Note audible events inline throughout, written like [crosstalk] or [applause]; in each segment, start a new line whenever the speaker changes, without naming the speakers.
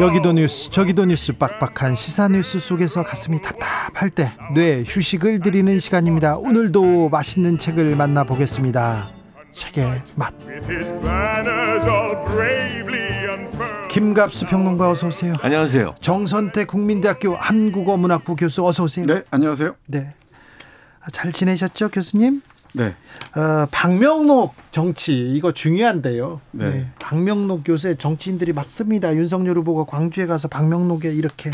여기도 뉴스 저기도 뉴스 빡빡한 시사 뉴스 속에서 가슴이 답답할 때 뇌 휴식을 드리는 시간입니다. 오늘도 맛있는 책을 만나보겠습니다. 책의 맛. 김갑수 평론가 어서 오세요.
안녕하세요.
정선태 국민대학교 한국어문학부 교수 어서 오세요.
네, 안녕하세요.
네. 아, 잘 지내셨죠, 교수님?
네.
어, 박명록 정치 이거 중요한데요.
네.
네. 박명록 요새 정치인들이 막 씁니다. 윤석열 후보가 광주에 가서 박명록에 이렇게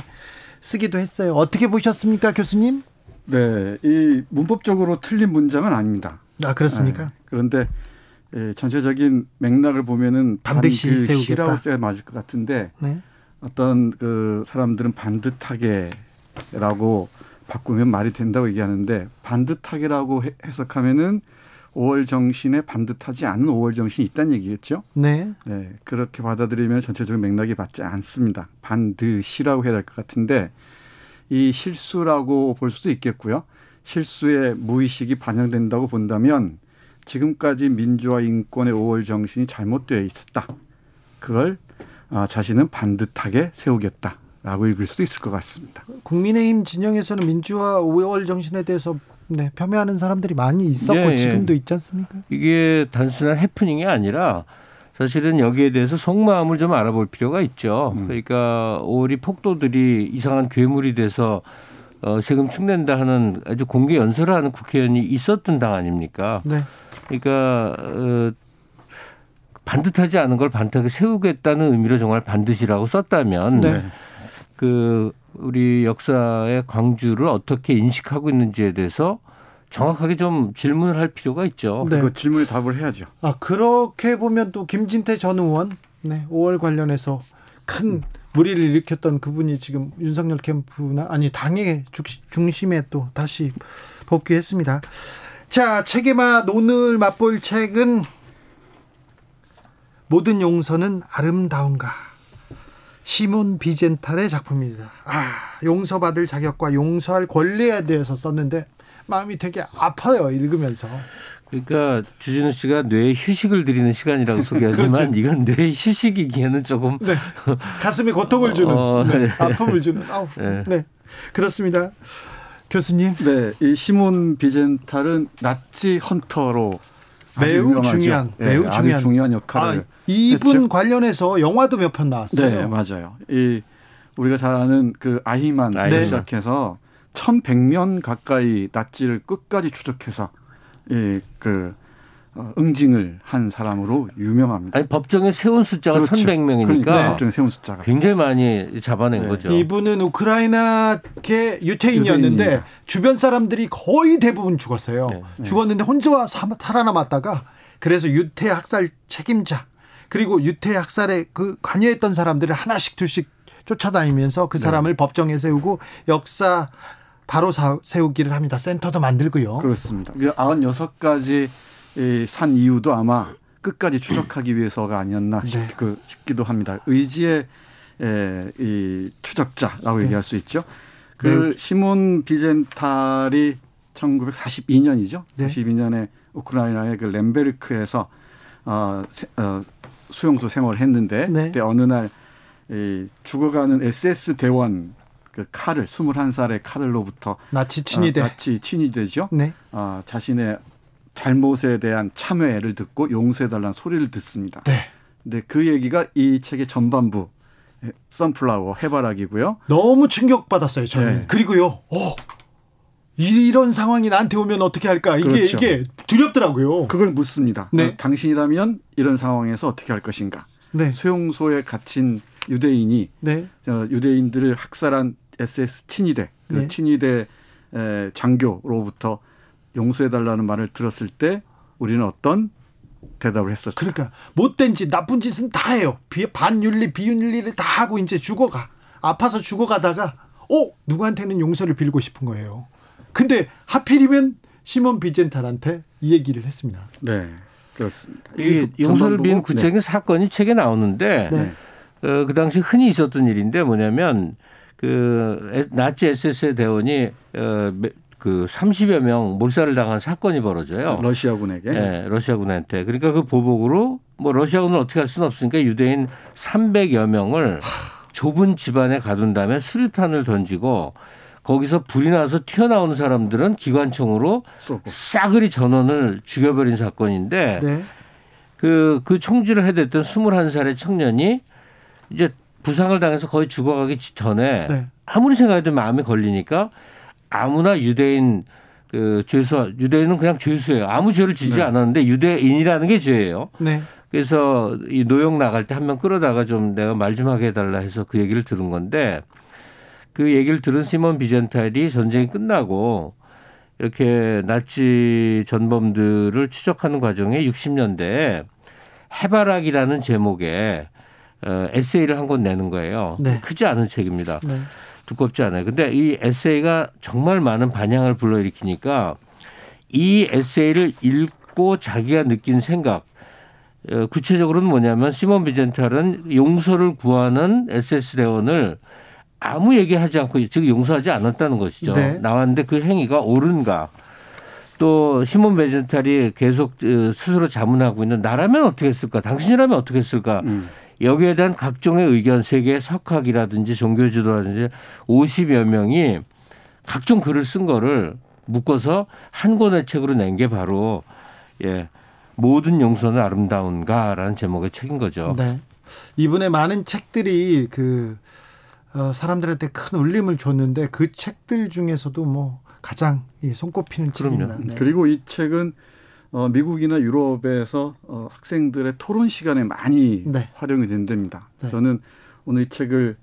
쓰기도 했어요. 어떻게 보셨습니까, 교수님?
네, 이 문법적으로 틀린 문장은 아닙니다.
아 그렇습니까?
네. 그런데 예, 전체적인 맥락을 보면은
반드시
반드시라고
세우겠다.
써야 맞을 것 같은데
네.
어떤 그 사람들은 반듯하게라고 바꾸면 말이 된다고 얘기하는데 반듯하게라고 해- 해석하면은 5월 정신에 반듯하지 않은 5월 정신이 있다는 얘기겠죠.
네.
네, 그렇게 받아들이면 전체적인 맥락이 맞지 않습니다. 반드시라고 해야 될 것 같은데 이 실수라고 볼 수도 있겠고요. 실수의 무의식이 반영된다고 본다면 지금까지 민주화 인권의 5월 정신이 잘못되어 있었다. 그걸 아, 자신은 반듯하게 세우겠다 라고 읽을 수도 있을 것 같습니다.
국민의힘 진영에서는 민주화 5월 정신에 대해서 네, 폄훼하는 사람들이 많이 있었고
예, 예.
지금도 있지 않습니까?
이게 단순한 해프닝이 아니라 사실은 여기에 대해서 속마음을 좀 알아볼 필요가 있죠. 그러니까 오리 폭도들이 이상한 괴물이 돼서 어, 세금 축낸다 하는 아주 공개 연설을 하는 국회의원이 있었던 당 아닙니까?
네.
그러니까 어, 반듯하지 않은 걸 반듯하게 세우겠다는 의미로 정말 반드시라고 썼다면
네.
그 우리 역사의 광주를 어떻게 인식하고 있는지에 대해서 정확하게 좀 질문을 할 필요가 있죠.
네.
그 질문에 답을 해야죠.
아 그렇게 보면 또 김진태 전 의원 네, 5월 관련해서 큰 무리를 일으켰던 그분이 지금 윤석열 캠프나 아니 당의 중- 중심에 또 다시 복귀했습니다. 자맛 오늘 맛볼 책은 모든 용서는 아름다운가 시몬 비젠탈의 작품입니다. 아 용서받을 자격과 용서할 권리에 대해서 썼는데 마음이 되게 아파요 읽으면서.
그러니까 주진우 씨가 뇌에 휴식을 드리는 시간이라고 소개하지만 [laughs]
그렇죠.
이건 뇌 휴식이기에는 조금
네. 가슴에 고통을 주는
어,
네.
네.
아픔을 주는 [laughs] 아우
네.
네. 그렇습니다 교수님
네, 이 시몬 비젠탈은 나치 헌터로
매우. 중요한
예,
매우 중요한
중요한 역할을
아, 이분
했죠.
관련해서 영화도 몇 편 나왔어요
네, 맞아요. 이 우리가 잘 아는 그 아히만
아히만.
시작해서 1100명 가까이 나치를 끝까지 추적해서 이그 어, 응징을 한 사람으로 유명합니다.
아니 법정에 세운 숫자가
그렇죠.
1100명이니까
그러니까 법정에 세운 숫자가
굉장히 많이 잡아낸
네.
거죠.
이분은 우크라이나계 유태인이었는데
유대인입니다.
주변 사람들이 거의 대부분 죽었어요
네.
죽었는데 혼자 사- 살아남았다가 그래서 유태 학살 책임자 그리고 유태 학살에 그 관여했던 사람들을 하나씩 둘씩 쫓아다니면서
네.
그 사람을 법정에 세우고 역사 바로 사- 세우기를 합니다. 센터도 만들고요.
그렇습니다. 96가지 산 이유도 아마 끝까지 추적하기 위해서가 아니었나 싶,
네.
그, 싶기도 합니다. 의지의 에, 이 추적자라고 얘기할 수 있죠. 그
네.
시몬 비젠탈이 1942년이죠.
네.
42년에 우크라이나의 그 렘베르크에서 어, 세- 어, 수용소 생활을 했는데
네.
그때 어느 날 이 죽어가는 SS 대원 그 칼을 21살의 칼을로부터
나치 친위대.
어, 나치 친위대죠.
네.
아, 자신의 잘못에 대한 참회를 듣고 용서해 달라는 소리를 듣습니다.
네.
근데 그 얘기가 이 책의 전반부 선플라워 해바라기고요.
너무 충격받았어요, 저는.
네.
그리고요, 어, 이런 상황이 나한테 오면 어떻게 할까? 이게,
그렇죠.
이게 두렵더라고요.
그걸 묻습니다.
네.
어, 당신이라면 이런 상황에서 어떻게 할 것인가?
네.
수용소에 갇힌 유대인이
네.
어, 유대인들을 학살한 SS 친위대, 그
네.
친위대 에, 장교로부터 용서해달라는 말을 들었을 때 우리는 어떤 대답을 했었죠.
그러니까 못된 짓, 나쁜 짓은 다 해요. 비, 반윤리, 비윤리를 다 하고 이제 죽어가. 아파서 죽어가다가 어 누구한테는 용서를 빌고 싶은 거예요. 근데 하필이면 시몬 비젠탈한테 이 얘기를 했습니다.
네, 그렇습니다.
이 용서를 빈 구체적인 사건이 책에 나오는데
네.
어, 그 당시 흔히 있었던 일인데 뭐냐면 그 에- 나치 SS 대원이 어, 매- 그 30여 명 몰살을 당한 사건이 벌어져요.
러시아군에게
네, 러시아군한테. 그러니까 그 보복으로 뭐 러시아군은 어떻게 할 수는 없으니까 유대인 300여 명을 좁은 집안에 가둔 다음에 수류탄을 던지고 거기서 불이 나서 튀어나오는 사람들은 기관총으로
쏘고
싸그리 전원을 죽여버린 사건인데
네.
그, 그 총질을 해댔던 21살의 청년이 이제 부상을 당해서 거의 죽어가기 전에
네.
아무리 생각해도 마음에 걸리니까 아무나 유대인 그 죄수, 유대인은 그냥 죄수예요. 아무 죄를 지지
네.
않았는데 유대인이라는 게 죄예요.
네.
그래서 이 노역 나갈 때 한 명 끌어다가 좀 내가 말 좀 하게 해달라 해서 그 얘기를 들은 건데 그 얘기를 들은 시몬 비젠탈이 전쟁이 끝나고 이렇게 나치 전범들을 추적하는 과정에 60년대에 해바라기라는 제목의 어, 에세이를 한 권 내는 거예요.
네.
크지 않은 책입니다.
네.
두껍지 않아요. 근데 이 에세이가 정말 많은 반향을 불러일으키니까 이 에세이를 읽고 자기가 느낀 생각, 어, 구체적으로는 뭐냐면 시몬 비젠탈은 용서를 구하는 SS 대원을 아무 얘기하지 않고 즉 용서하지 않았다는 것이죠.
네.
나왔는데 그 행위가 옳은가? 또 시몬 비젠탈이 계속 어, 스스로 자문하고 있는 나라면 어떻게 했을까? 당신이라면 어떻게 했을까?
음.
여기에 대한 각종의 의견, 세계 석학이라든지 종교 지도라든지 50여 명이 각종 글을 쓴 거를 묶어서 한 권의 책으로 낸 게 바로 예. 모든 용서는 아름다운가라는 제목의 책인 거죠.
네. 이분의 많은 책들이 그 어, 사람들한테 큰 울림을 줬는데 그 책들 중에서도 뭐 가장 이 손꼽히는. 책입니다. 네.
그리고 이 책은 어, 미국이나 유럽에서 어, 학생들의 토론 시간에 많이
네.
활용이 된답니다.
네.
저는 오늘 이 책을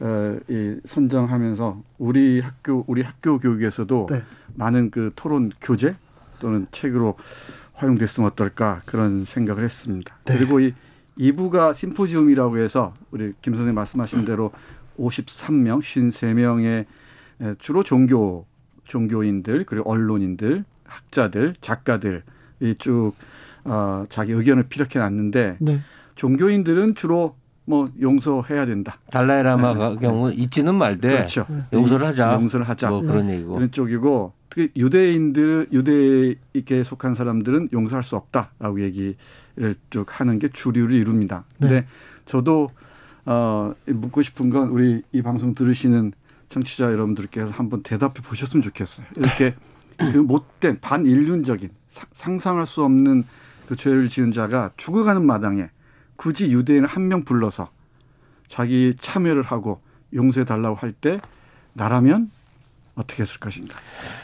어, 이 선정하면서 우리 학교 우리 학교 교육에서도
네.
많은 그 토론 교재 또는 책으로 활용됐으면 어떨까 그런 생각을 했습니다.
네.
그리고 이 2부가 심포지움이라고 해서 우리 김 선생님 말씀하신 대로 53명, 53명의 주로 종교 종교인들 그리고 언론인들, 학자들, 작가들 이쭉 어, 자기 의견을 피력해 놨는데
네.
종교인들은 주로 뭐 용서해야 된다.
달라이라마
네.
경우 있지는 말되
그렇죠.
용서를 하자.
용서를 하자.
뭐 그런 얘기고.
그런 쪽이고 특히 유대인들 유대에게 속한 사람들은 용서할 수 없다라고 얘기를 쭉 하는 게 주류를 이룹니다. 근데
네.
저도 어 묻고 싶은 건 우리 이 방송 들으시는 청취자 여러분들께서 한번 대답해 보셨으면 좋겠어요. 이렇게 그 못된 반인륜적인 사- 상상할 수 없는 그 죄를 지은 자가 죽어가는 마당에 굳이 유대인 한 명 불러서 자기 참여를 하고 용서해 달라고 할 때 나라면 어떻게 했을 것인가.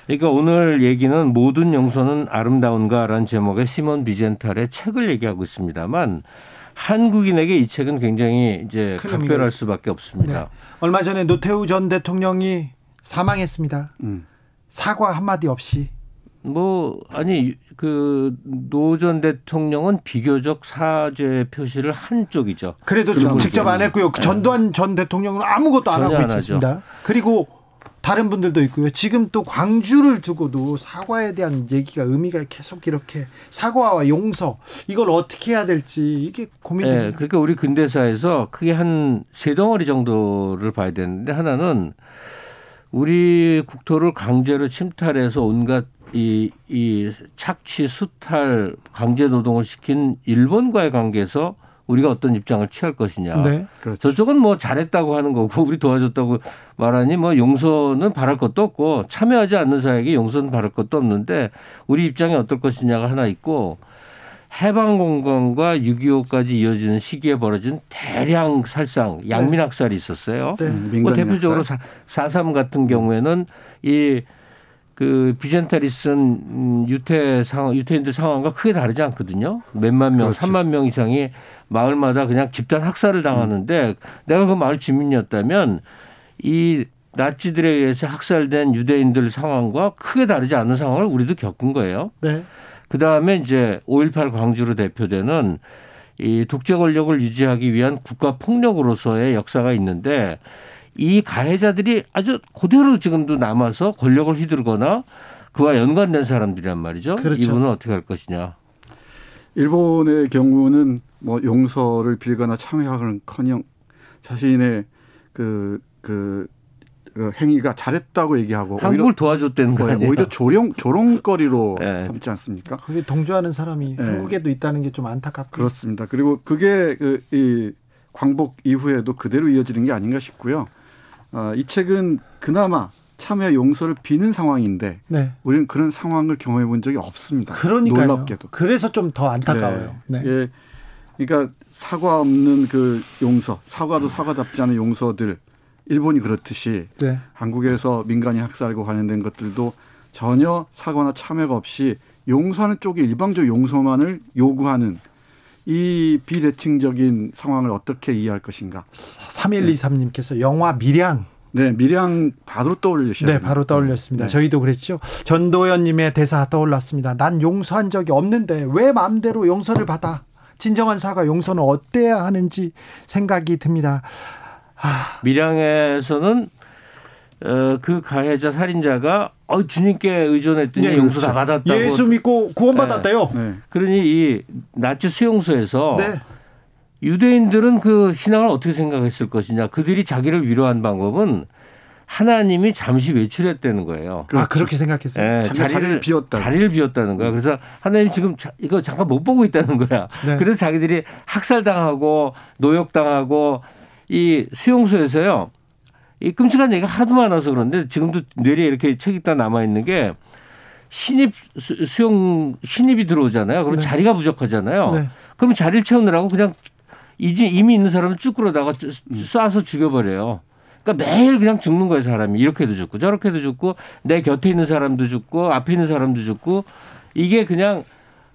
그러니까 오늘 얘기는 모든 용서는 아름다운가라는 제목의 시몬 비젠탈의 책을 얘기하고 있습니다만 한국인에게 이 책은 굉장히 이제
큰
각별할 수밖에 없습니다.
네. 얼마 전에 노태우 전 대통령이 사망했습니다.
음.
사과 한마디 없이.
뭐 아니 그 노 전 대통령은 비교적 사죄 표시를 한 쪽이죠.
그래도 직접 안 했고요. 전두환 전 대통령은 아무것도 안 하고. 있습니다. 그리고 다른 분들도 있고요. 지금 또 광주를 두고도 사과에 대한 얘기가 의미가 계속 이렇게 사과와 용서 이걸 어떻게 해야 될지 이게
예,
고민됩니다.
그러니까 우리 근대사에서 크게 한 세 덩어리 정도를 봐야 되는데 하나는 우리 국토를 강제로 침탈해서 온갖 이, 이 착취, 수탈, 강제 노동을 시킨 일본과의 관계에서 우리가 어떤 입장을 취할 것이냐.
네.
그렇죠.
저쪽은 뭐 잘했다고 하는 거고 우리 도와줬다고 말하니 뭐 용서는 바랄 것도 없고 참여하지 않는 사에게 용서는 바랄 것도 없는데 우리 입장이 어떨 것이냐가 하나 있고 해방공간과 6.25까지 이어지는 시기에 벌어진 대량 살상, 양민학살이 있었어요.
네.
음,
뭐 대표적으로
약살.
4.3 같은 경우에는 이 그쓴 음, 유태 상황, 유태인들 상황과 크게 다르지 않거든요. 몇만 명. 삼만명 이상이 마을마다 그냥 집단 학살을 당하는데 내가 그 마을 주민이었다면 이 나치들에 의해서 학살된 유대인들 상황과 크게 다르지 않은 상황을 우리도 겪은 거예요.
네.
그 다음에 이제 5.18 광주로 대표되는 이 독재 권력을 유지하기 위한 국가 폭력으로서의 역사가 있는데 이 가해자들이 아주 그대로 지금도 남아서 권력을 휘두르거나 그와 연관된 사람들이란 말이죠.
그렇죠.
이분은 어떻게 할 것이냐.
일본의 경우는 뭐 용서를 빌거나 참여하는커녕 자신의 그, 그, 그 행위가 잘했다고 얘기하고
한국을 도와줬다는 거
오히려,
아니에요?
오히려 조롱 조롱거리로 [laughs]
네.
삼지 않습니까?
거기 동조하는 사람이
네.
한국에도 있다는 게 좀 안타깝고.
그렇습니다. 그리고 그게 그 이 광복 이후에도 그대로 이어지는 게 아닌가 싶고요. 어, 이 책은 그나마 참여 용서를 비는 상황인데
네.
우리는 그런 상황을 경험해 본 적이 없습니다.
그러니까요.
놀랍게도.
그래서 좀 더 안타까워요. 네.
예. 그러니까 사과 없는 그 용서, 사과도 사과답지 않은 용서들 일본이 그렇듯이
네.
한국에서 민간인 학살과 관련된 것들도 전혀 사과나 참여가 없이 용서하는 쪽이 일방적 용서만을 요구하는 이 비대칭적인 상황을 어떻게 이해할 것인가?
3123님께서 영화 미량
네, 미량 바로 떠올리셔야
네. 바로 떠올렸습니다.
네.
저희도 그랬죠. 전도연님의 대사 떠올랐습니다. 난 용서한 적이 없는데 왜 마음대로 용서를 받아? 진정한 사과 용서는 어때야 하는지 생각이 듭니다. 아,
밀양에서는 어, 그 가해자 살인자가 어, 주님께 의존했더니
네,
용서
그렇죠.
다 받았다고.
예수 믿고 구원받았대요.
네.
그러니 이 나치 수용소에서
네.
유대인들은 그 신앙을 어떻게 생각했을 것이냐. 그들이 자기를 위로한 방법은 하나님이 잠시 외출했다는 거예요.
아, 그렇게 생각했어요.
예,
자기가 자리를 비웠다고.
자리를 비웠다는 거야. 그래서 하나님 지금 자- 이거 잠깐 못 보고 있다는 거야.
네.
그래서 자기들이 학살당하고 노역당하고 이 수용소에서요. 이 끔찍한 얘기가 하도 많아서 그런데 지금도 뇌리에 이렇게 책 있다 남아 있는 게 신입 수- 수용 신입이 들어오잖아요. 그럼
네.
자리가 부족하잖아요.
네.
그럼 자리를 채우느라고 그냥 이제 이미 있는 사람을 쭉 끌어다가 쏴서 죽여버려요. 그러니까 매일 그냥 죽는 거예요, 사람이. 이렇게도 죽고 저렇게도 죽고 내 곁에 있는 사람도 죽고 앞에 있는 사람도 죽고 이게 그냥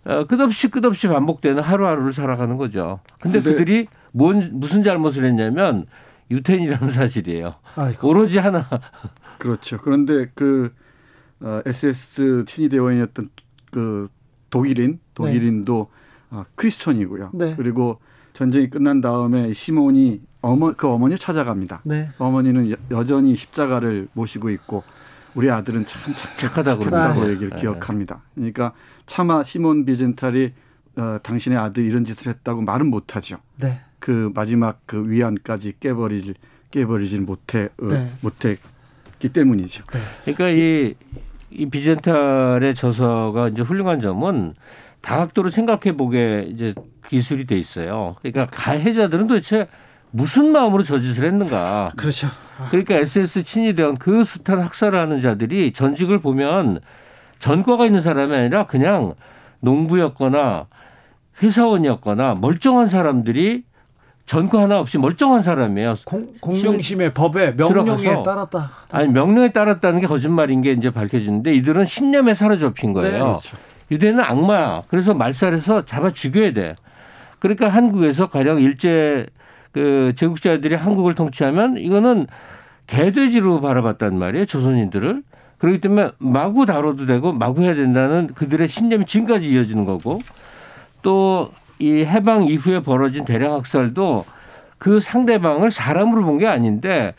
어, 끝없이 끝없이 반복되는 하루하루를 살아가는 거죠. 근데
근데-
그들이 뭔 무슨 잘못을 했냐면 유태인이라는 [laughs] 사실이에요.
아이고.
오로지 하나. [laughs]
그렇죠. 그런데 그 어, SS 친위 대원이었던 그 독일인 독일인도 어, 크리스천이고요.
네.
그리고 전쟁이 끝난 다음에 시몬이 어머 그 어머니를 찾아갑니다.
네.
어머니는 여, 여전히 십자가를 모시고 있고 우리 아들은 참
착하다고
착하다고
그러더라고요.
얘기를
네.
기억합니다. 그러니까 차마 시몬 비젠탈이 어, 당신의 아들이 이런 짓을 했다고 말은 못하죠.
네.
그 마지막 그 위안까지 깨버리질 깨버리질 못해 어,
네.
못했기 때문이죠.
그러니까 이, 이 비젠탈의 저서가 이제 훌륭한 점은 다각도로 생각해 보게 이제 기술이 돼 있어요. 그러니까 가해자들은 도대체 무슨 마음으로 저 짓을 했는가.
그렇죠. 아,
그러니까 SS 친위 대원 그 숱한 학살을 하는 자들이 전직을 보면 전과가 있는 사람이 아니라 그냥 농부였거나 회사원이었거나 멀쩡한 사람들이 전과 하나 없이 멀쩡한 사람이에요.
공, 공명심의 법에 명령에
들어가서
따랐다.
아니 명령에 따랐다는 게 거짓말인 게 이제 밝혀지는데 이들은 신념에 사로잡힌 거예요.
네,
그렇죠.
유대는 악마야. 그래서 말살해서 잡아 죽여야 돼. 그러니까 한국에서 가령 일제 그 제국자들이 한국을 통치하면 이거는 개돼지로 바라봤단 말이에요. 조선인들을. 그렇기 때문에 마구 다뤄도 되고 마구 해야 된다는 그들의 신념이 지금까지 이어지는 거고 또 이 해방 이후에 벌어진 대량 학살도 그 상대방을 사람으로 본 게 아닌데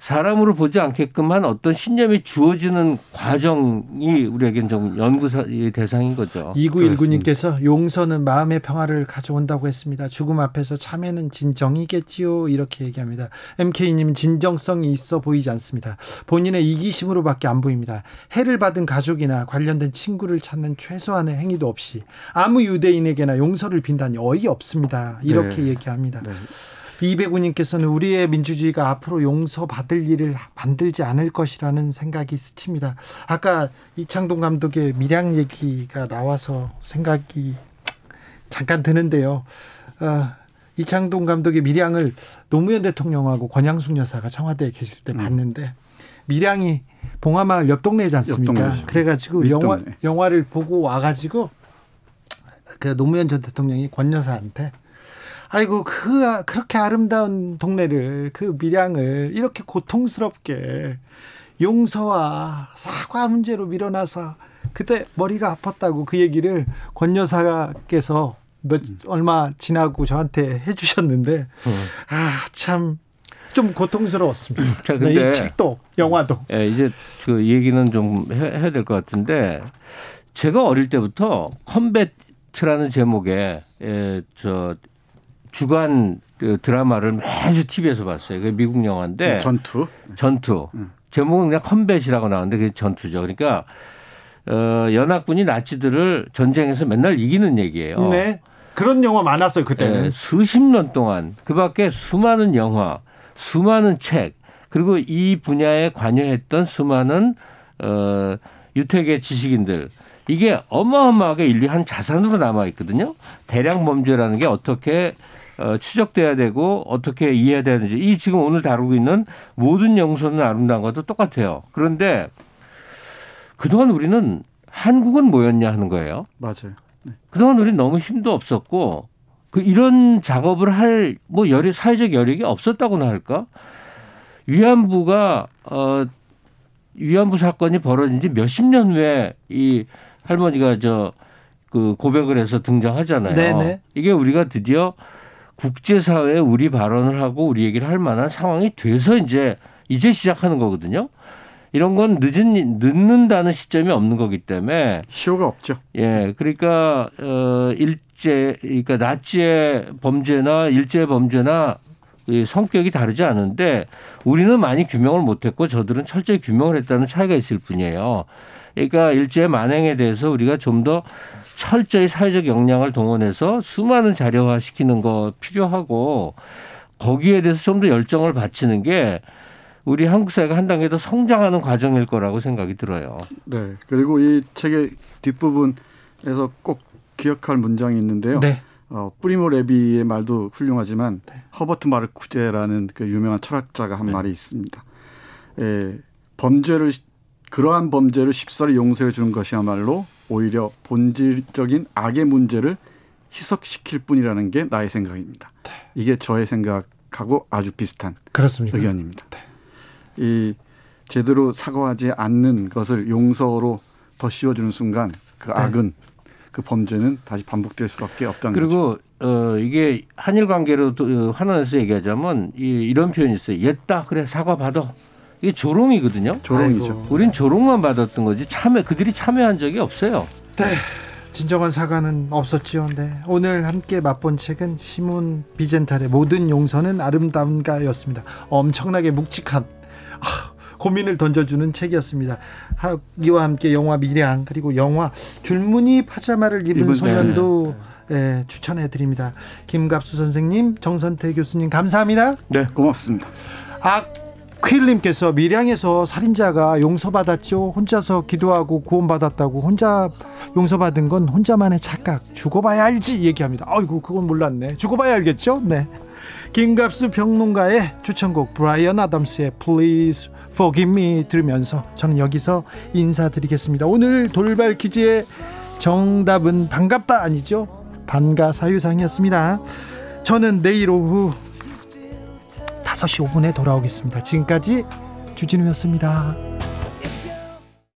사람으로 보지 않게끔 한 어떤 신념이 주어지는 과정이 우리에겐 좀 연구 사- 이 대상인 거죠.
2919님께서 용서는 마음의 평화를 가져온다고 했습니다. 죽음 앞에서 참회는 진정이겠지요. 이렇게 얘기합니다. MK님 진정성이 있어 보이지 않습니다. 본인의 이기심으로밖에 안 보입니다. 해를 받은 가족이나 관련된 친구를 찾는 최소한의 행위도 없이 아무 유대인에게나 용서를 빈다니 어이없습니다. 이렇게
네.
얘기합니다.
네.
이배구님께서는 우리의 민주주의가 앞으로 용서받을 일을 만들지 않을 것이라는 생각이 스칩니다. 아까 이창동 감독의 밀양 얘기가 나와서 생각이 잠깐 드는데요. 어, 이창동 감독의 밀양을 노무현 대통령하고 권양숙 여사가 청와대에 계실 때 봤는데 밀양이 봉하마을 옆 동네지 않습니까?
옆.
그래가지고 영화,
윗동네.
영화를 보고 와가지고 그 노무현 전 대통령이 권 여사한테 아이고 그 그렇게 아름다운 동네를 그 밀양을 이렇게 고통스럽게 용서와 사과 문제로 밀어놔서 그때 머리가 아팠다고 그 얘기를 권 여사께서 몇 얼마 지나고 저한테 해주셨는데 아참 좀 고통스러웠습니다.
자,
네,
근데
이 책도 영화도.
예, 이제 그 얘기는 좀 해, 해야 될 것 같은데 제가 어릴 때부터 Combat이라는 제목의 예, 저 주간 그 드라마를 매주 TV에서 봤어요. 그 미국 영화인데
전투.
전투. 제목은 그냥 Combat이라고 나오는데 그게 전투죠. 그러니까 어, 연합군이 나치들을 전쟁에서 맨날 이기는 얘기예요.
네 그런 영화 많았어요 그때는
예, 수십 년 동안 그밖에 수많은 영화, 수많은 책 그리고 이 분야에 관여했던 수많은 어, 유태계 지식인들 이게 어마어마하게 인류 한 자산으로 남아 있거든요. 대량 범죄라는 게 어떻게 어, 추적돼야 되고 어떻게 이해해야 되는지 이 지금 오늘 다루고 있는 모든 영소는 아름다운 것도 똑같아요. 그런데 그동안 우리는 한국은 뭐였냐 하는 거예요.
맞아요. 네.
그동안 우리는 너무 힘도 없었고 그 이런 작업을 할 뭐 여력 사회적 여력이 없었다고나 할까? 위안부가 어 위안부 사건이 벌어진 지 몇십 년 후에 이 할머니가 저 그 고백을 해서 등장하잖아요.
네네.
이게 우리가 드디어 국제사회에 우리 발언을 하고 우리 얘기를 할 만한 상황이 돼서 이제 이제 시작하는 거거든요. 이런 건 늦은 늦는다는 시점이 없는 거기 때문에
시효가 없죠.
예, 그러니까 어 일제 그러니까 나치의 범죄나 일제 범죄나 이 성격이 다르지 않은데 우리는 많이 규명을 못했고 저들은 철저히 규명을 했다는 차이가 있을 뿐이에요. 그러니까 일제 만행에 대해서 우리가 좀 더 철저히 사회적 역량을 동원해서 수많은 자료화 시키는 거 필요하고 거기에 대해서 좀 더 열정을 바치는 게 우리 한국 사회가 한 단계 더 성장하는 과정일 거라고 생각이 들어요.
네. 그리고 이 책의 뒷부분에서 꼭 기억할 문장이 있는데요.
네.
어, 프리모 레비의 말도 훌륭하지만
네.
허버트 마르쿠제라는 그 유명한 철학자가 한 말이 있습니다. 에, 범죄를 그러한 범죄를 쉽사리 용서해 주는 것이야말로 오히려 본질적인 악의 문제를 희석시킬 뿐이라는 게 나의 생각입니다. 이게 저의 생각하고 아주 비슷한
그렇습니까?
의견입니다. 이 제대로 사과하지 않는 것을 용서로 더 씌워주는 순간 그 악은 그 범죄는 다시 반복될 수밖에 없다는 거죠.
그리고 어 이게 한일 관계로 또, 어, 환원해서 얘기하자면 이, 이런 표현이 있어요. 옛다 그래 사과 받아. 이게 조롱이거든요.
조롱이죠.
아이고.
우린 조롱만 받았던 거지 참여 그들이 참여한 적이 없어요.
네. 진정한 사과는 없었지요. 네. 오늘 함께 맛본 책은 시몬 비젠탈의 모든 용서는 아름다운가였습니다. 엄청나게 묵직한 아, 고민을 던져주는 책이었습니다. 하- 이와 함께 영화 미량 그리고 영화 줄무늬 파자마를 입은
입은
소년도 예, 추천해 드립니다. 김갑수 선생님, 정선태 교수님 감사합니다.
네.
고맙습니다.
아 퀴일님께서 밀양에서 살인자가 용서받았죠. 혼자서 기도하고 구원받았다고 혼자 용서받은 건 혼자만의 착각. 죽어봐야 알지 얘기합니다. 아이고 그건 몰랐네. 죽어봐야 알겠죠. 네. 김갑수 평론가의 추천곡 브라이언 아담스의 Please Forgive Me 들으면서 저는 여기서 인사드리겠습니다. 오늘 돌발 퀴즈의 정답은 반갑다 아니죠? 반가 사유상이었습니다. 저는 내일 오후 5시 5분에 돌아오겠습니다. 지금까지 주진우였습니다.